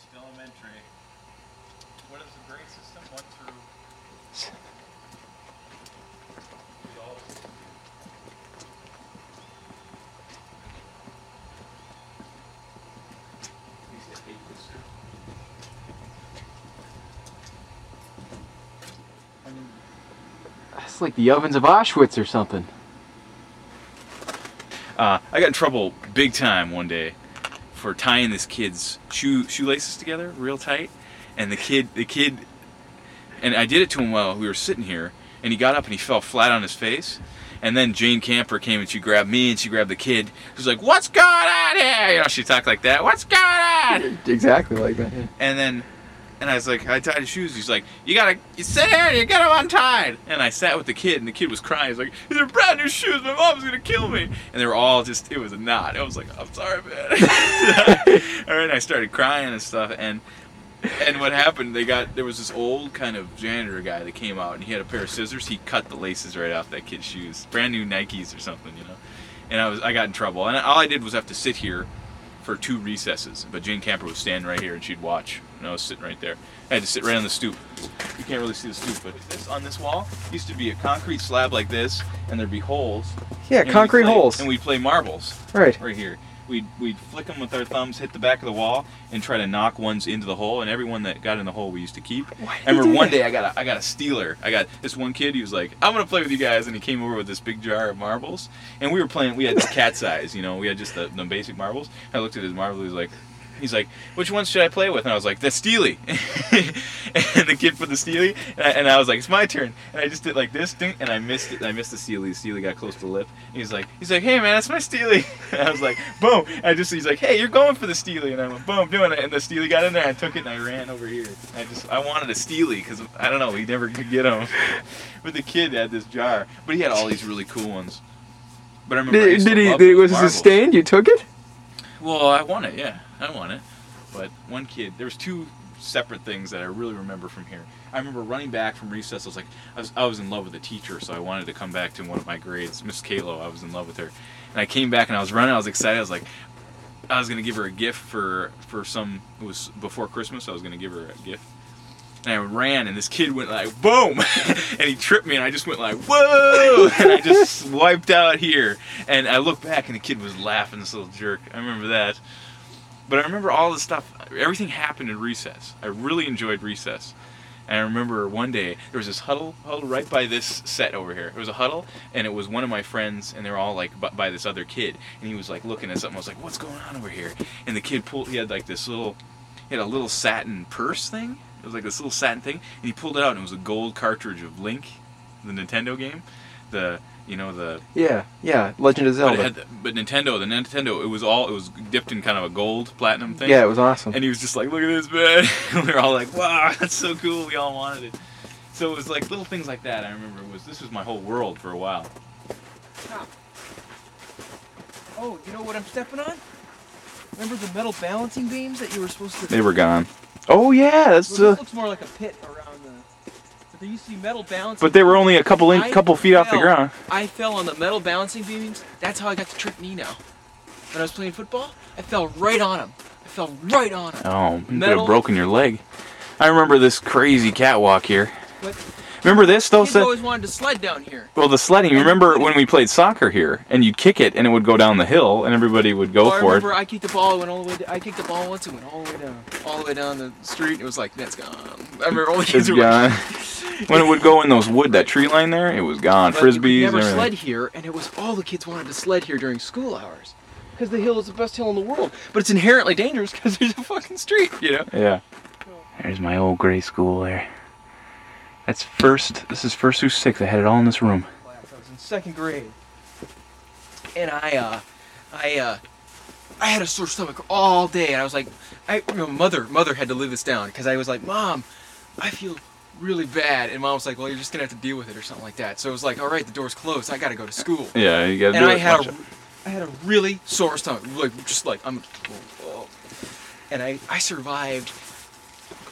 East Elementary. What is the grade system? One through. It's like the ovens of Auschwitz or something. Uh, I got in trouble big time one day for tying this kid's shoe shoelaces together real tight, and the kid the kid, and I did it to him while we were sitting here, and he got up and he fell flat on his face. And then Jane Camper came and she grabbed me and she grabbed the kid. Was like, "What's going on here?" You know, she talked like that. What's going on? Exactly like that. And then, and I was like, I tied his shoes. He's like, you gotta, you sit here and you get them untied. And I sat with the kid, and the kid was crying. He's like, these are brand new shoes. My mom's gonna kill me. And they were all just, it was a knot. I was like, I'm sorry, man. all right, and I started crying and stuff. And and what happened? They got there was this old kind of janitor guy that came out, and he had a pair of scissors. He cut the laces right off that kid's shoes, brand new Nikes or something, you know. And I was, I got in trouble. And all I did was have to sit here for two recesses. But Jane Camper was standing right here and she'd watch. And I was sitting right there. I had to sit right on the stoop. You can't really see the stoop, but this on this wall used to be a concrete slab like this, and there'd be holes. Yeah, concrete play- holes. And we'd play marbles Right. right here. We'd, we'd flick them with our thumbs, hit the back of the wall, and try to knock ones into the hole. And everyone that got in the hole, we used to keep. Why I remember one day I got a, I got a stealer. I got this one kid. He was like, "I'm gonna play with you guys," and he came over with this big jar of marbles. And we were playing. We had this cat's eyes, you know. We had just the, the basic marbles. I looked at his marbles. He was like, "He's like, which ones should I play with?" And I was like, "The Steely." and the kid put the Steely, and I, and I was like, "It's my turn." And I just did like this thing, and I missed it. I missed the Steely. The Steely got close to the lip. And he's like, "He's like, hey man, that's my Steely." And I was like, "Boom!" And I just he's like, "Hey, you're going for the Steely," and I went, "Boom!" Doing it, and the Steely got in there. I took it and I ran over here. I just I wanted a Steely because I don't know, he never could get them. But the kid had this jar, but he had all these really cool ones. But I remember I Did, to did he? Did, was it sustained? You took it? Well, I won it, yeah. I want it. But one kid, there was two separate things that I really remember from here. I remember running back from recess. I was like, I was, I was in love with a teacher, so I wanted to come back to one of my grades, Miss Kalo. I was in love with her, and I came back and I was running. I was excited. I was like, I was gonna give her a gift for for some. It was before Christmas. I was gonna give her a gift. And I ran, and this kid went like boom, and he tripped me, and I just went like whoa, and I just wiped out here. And I looked back, and the kid was laughing, this little jerk. I remember that. But I remember all the stuff. Everything happened in recess. I really enjoyed recess. And I remember one day there was this huddle, huddle right by this set over here. It was a huddle, and it was one of my friends, and they were all like by, by this other kid, and he was like looking at something. I was like, "What's going on over here?" And the kid pulled. He had like this little, he had a little satin purse thing. It was like this little satin thing, and he pulled it out, and it was a gold cartridge of Link, the Nintendo game, the you know the Yeah, yeah. Legend of Zelda. it had the, but Nintendo, the Nintendo, it was all it was dipped in kind of a gold platinum thing. yeah, it was awesome. And he was just like, "Look at this, man!" And we were all like, "Wow, that's so cool!" We all wanted it. So it was like little things like that. I remember it was this was my whole world for a while. Oh, you know what I'm stepping on? Remember the metal balancing beams that you were supposed to? They were gone, oh yeah, that's Well, uh, this looks more like a pit around the. But used to be metal balancing. but they were only a couple in, I couple feet off the ground. I fell on the metal balancing beams. That's how I got the trick knee now. When I was playing football, I fell right on them. I fell right on them. Oh, you could have broken your leg. I remember this crazy catwalk here. But Remember this though? kids always wanted to sled down here. Well, the sledding. Remember when we played soccer here, and you'd kick it, and it would go down the hill, and everybody would go Oh, I for it. remember I kicked the ball. Went all the way. To, I kicked the ball once. It went all the way down, all the way down the street. It was like that's gone. I remember all the kids It's were gone. when it would go in those wood, that tree line there, it was gone. But Frisbees. never everything. sled here, and it was all the kids wanted to sled here during school hours. Because the hill is the best hill in the world. But it's inherently dangerous because there's a fucking street, you know? Yeah. There's my old gray school there. That's first. This is first through sixth. I had it all in this room. I was in second grade. And I, uh, I, uh, I had a sore stomach all day, and I was like, I, you know, mother, mother had to live this down because I was like, Mom, I feel really bad, and Mom was like, Well, you're just gonna have to deal with it or something like that. So it was like, All right, the door's closed. I gotta go to school. Yeah, you gotta and do I it. had a, had a really sore stomach, like just like I'm, oh. and I I survived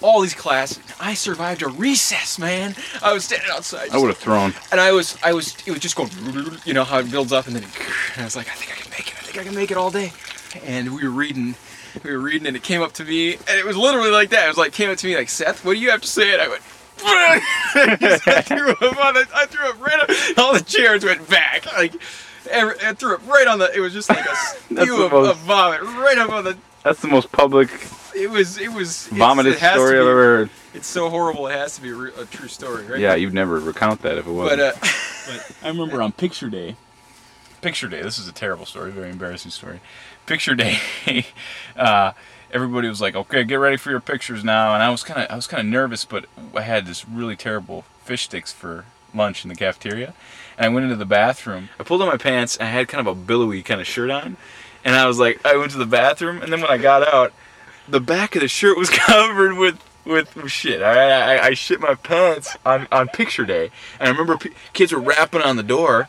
all these classes. I survived a recess, man. I was standing outside, I would have thrown. and I was I was it was just going, you know how it builds up, and then and I was like, I think I can make it. I think I can make it all day. And we were reading we were reading, and it came up to me, and it was literally like that. It was like came up to me like, Seth, what do you have to say? And I went. I threw up on the, I threw up right up. All the chairs went back. Like, every, I threw up right on the. It was just like a That's spew the of, most- of vomit right up on the. That's the most public It was. It was. vomited it story be- I've ever heard. It's so horrible. It has to be a, a true story, right? Yeah, you'd never recount that if it wasn't. But uh, But I remember on picture day. Picture day. This is a terrible story, very embarrassing story. Picture day. uh, everybody was like, "Okay, get ready for your pictures now," and I was kind of, I was kind of nervous, but I had this really terrible fish sticks for lunch in the cafeteria, and I went into the bathroom. I pulled on my pants, and I had kind of a billowy kind of shirt on, and I was like, I went to the bathroom, and then when I got out, the back of the shirt was covered with with, shit. I, I I shit my pants on on picture day, and I remember p- kids were rapping on the door.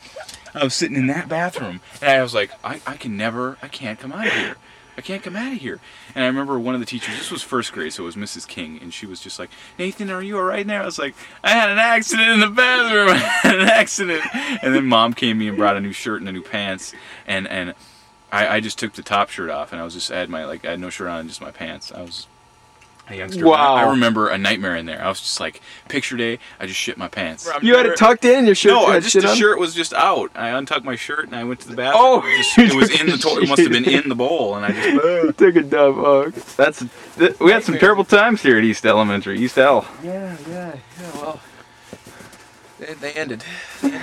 I was sitting in that bathroom, and I was like, I, I can never, I can't come out of here. I can't come out of here. And I remember one of the teachers, this was first grade, so it was Mrs. King, and she was just like, Nathan, are you all right now? I was like, I had an accident in the bathroom. I had an accident. And then mom came me and brought a new shirt and a new pants, and and I, I just took the top shirt off, and I was just I had my like I had no shirt on, just my pants. I was a youngster. Wow. I remember a nightmare in there. I was just like, picture day, I just shit my pants. you had it tucked in. Your shirt No, I just the on? shirt was just out. I untucked my shirt and I went to the bathroom. Oh, it, just, it was in the a toilet. It must have been in the bowl, and I just. You took a dump. Oh, that's th- we had some terrible times here at East Elementary, East L. yeah, yeah, yeah. Well, they, they ended. They ended.